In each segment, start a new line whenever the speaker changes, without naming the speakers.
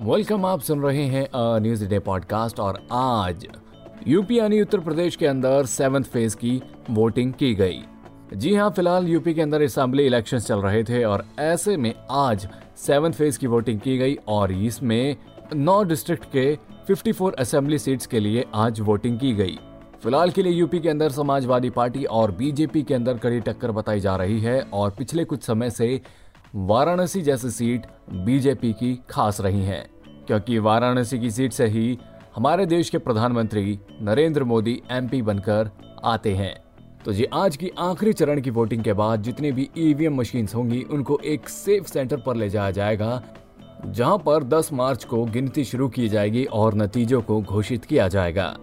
Welcome आप सुन रहे हैं न्यूज़ डे पॉडकास्ट और आज यूपी यानी उत्तर प्रदेश के अंदर सेवंथ फ़ेज़ की वोटिंग की गई। जी हाँ फ़िलहाल यूपी के अंदर असेंबली इलेक्शंस चल रहे थे और ऐसे में आज सेवंथ फ़ेज़ की वोटिंग की गई और इसमें नौ डिस्ट्रिक्ट के 54 असेंबली सीट्स के लिए आज वोटिंग की गई। फ़िलहाल के लिए यूपी के अंदर समाजवादी पार्टी और बीजेपी के अंदर कड़ी टक्कर बताई जा रही है और पिछले कुछ समय से वाराणसी जैसी सीट बीजेपी की खास रही है, क्योंकि वाराणसी की सीट से ही हमारे देश के प्रधानमंत्री नरेंद्र मोदी एमपी बनकर आते हैं। तो जी, आज की आखिरी चरण की वोटिंग के बाद जितनी भी ईवीएम मशीन होंगी, उनको एक सेफ़ सेंटर पर ले जाया जाएगा, जहाँ पर 10 मार्च को गिनती शुरू की जाएगी और नतीजों को घोषित किया जाएगा।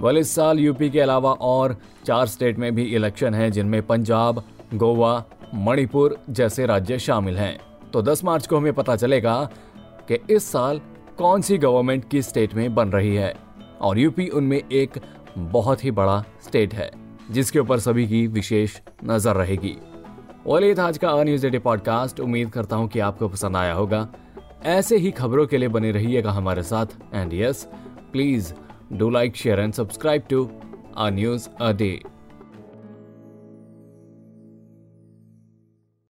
वेल इस साल यूपी के अलावा और चार स्टेट में भी इलेक्शन है, जिनमें पंजाब, गोवा मणिपुर जैसे राज्य शामिल हैं। तो 10 मार्च को हमें पता चलेगा कि इस साल कौन सी गवर्नमेंट किस स्टेट में बन रही है। और यूपी उनमें एक बहुत ही बड़ा स्टेट है, जिसके ऊपर सभी की विशेष नज़र रहेगी। और था आज का न्यूज़ डे पॉडकास्ट उम्मीद करता हूँ कि आपको पसंद आया होगा। ऐसे ही खबरों के लिए बने रहिएगा हमारे साथ। And yes please do like share and subscribe to a news a day